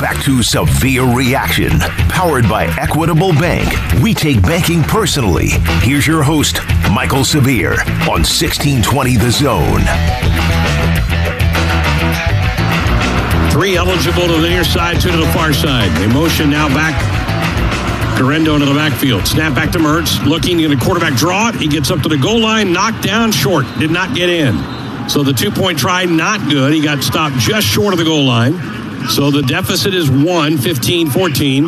back to Severe Reaction, powered by Equitable Bank. We take banking personally. Here's your host, Mike'l Severe, on 1620 The Zone. Three eligible to the near side, two to the far side. The motion now back. Guerrero into the backfield. Snap back to Mertz. Looking at a quarterback draw. He gets up to the goal line, knocked down short. Did not get in. So the two point try, not good. He got stopped just short of the goal line. So the deficit is 1, 15 14.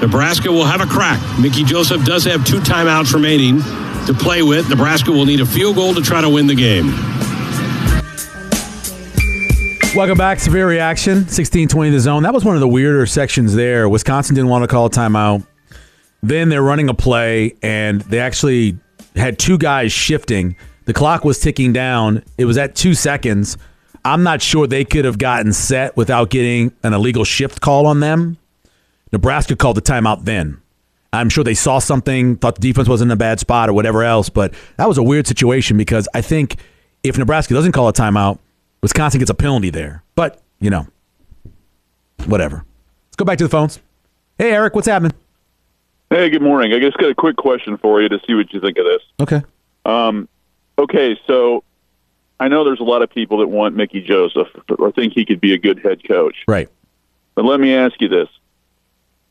Nebraska will have a crack. Mickey Joseph does have two timeouts remaining to play with. Nebraska will need a field goal to try to win the game. Welcome back. Severe reaction. 1620 the zone. That was one of the weirder sections there. Wisconsin didn't want to call a timeout. Then they're running a play, and they actually had two guys shifting. The clock was ticking down. It was at two seconds. I'm not sure they could have gotten set without getting an illegal shift call on them. Nebraska called the timeout then. I'm sure they saw something, thought the defense was in a bad spot or whatever else, but that was a weird situation because I think if Nebraska doesn't call a timeout, Wisconsin gets a penalty there. But, you know, whatever. Let's go back to the phones. Hey, Eric, what's happening? Hey, good morning. I just got a quick question for you to see what you think of this. Okay. Um, okay, so I know there's a lot of people that want Mickey Joseph or think he could be a good head coach. Right. But let me ask you this.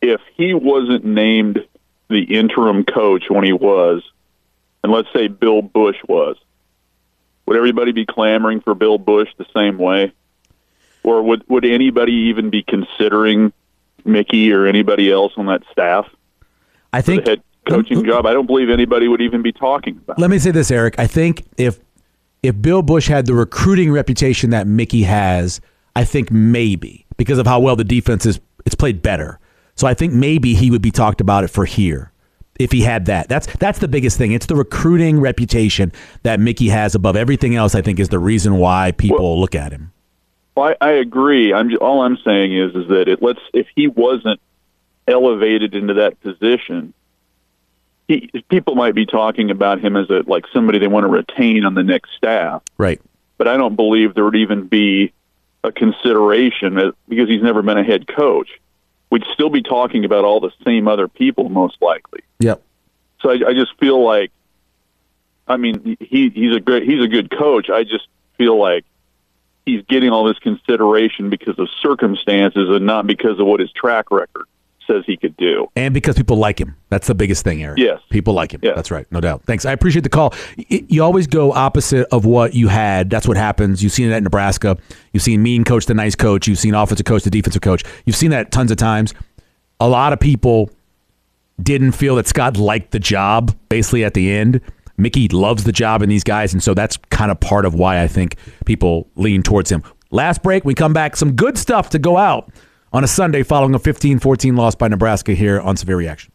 If he wasn't named the interim coach when he was, and let's say Bill Busch was, would everybody be clamoring for Bill Busch the same way? Or would, would anybody even be considering Mickey or anybody else on that staff? I think the head coaching job. I don't believe anybody would even be talking about. Let me say this, Eric. I think if if Bill Busch had the recruiting reputation that Mickey has, I think maybe because of how well the defense is, it's played better. So I think maybe he would be talked about it for here if he had that. That's that's the biggest thing. It's the recruiting reputation that Mickey has above everything else. I think is the reason why people well, look at him. Well, I, I agree. I'm all I'm saying is is that it let's if he wasn't elevated into that position, he, people might be talking about him as a like somebody they want to retain on the next staff. Right. But I don't believe there would even be a consideration because he's never been a head coach. We'd still be talking about all the same other people most likely. Yep. So I, I just feel like, I mean, he he's a great he's a good coach. I just feel like he's getting all this consideration because of circumstances and not because of what his track record says he could do. And because people like him. That's the biggest thing, Eric. Yes. People like him. Yes. That's right. No doubt. Thanks. I appreciate the call. You always go opposite of what you had. That's what happens. You've seen it at Nebraska. You've seen mean coach the nice coach. You've seen offensive coach the defensive coach. You've seen that tons of times. A lot of people didn't feel that Scott liked the job basically at the end. Mickey loves the job and these guys, and so that's kind of part of why I think people lean towards him. Last break, we come back. Some good stuff to go out on a Sunday following a 15 14 loss by Nebraska here on Severe Reaction.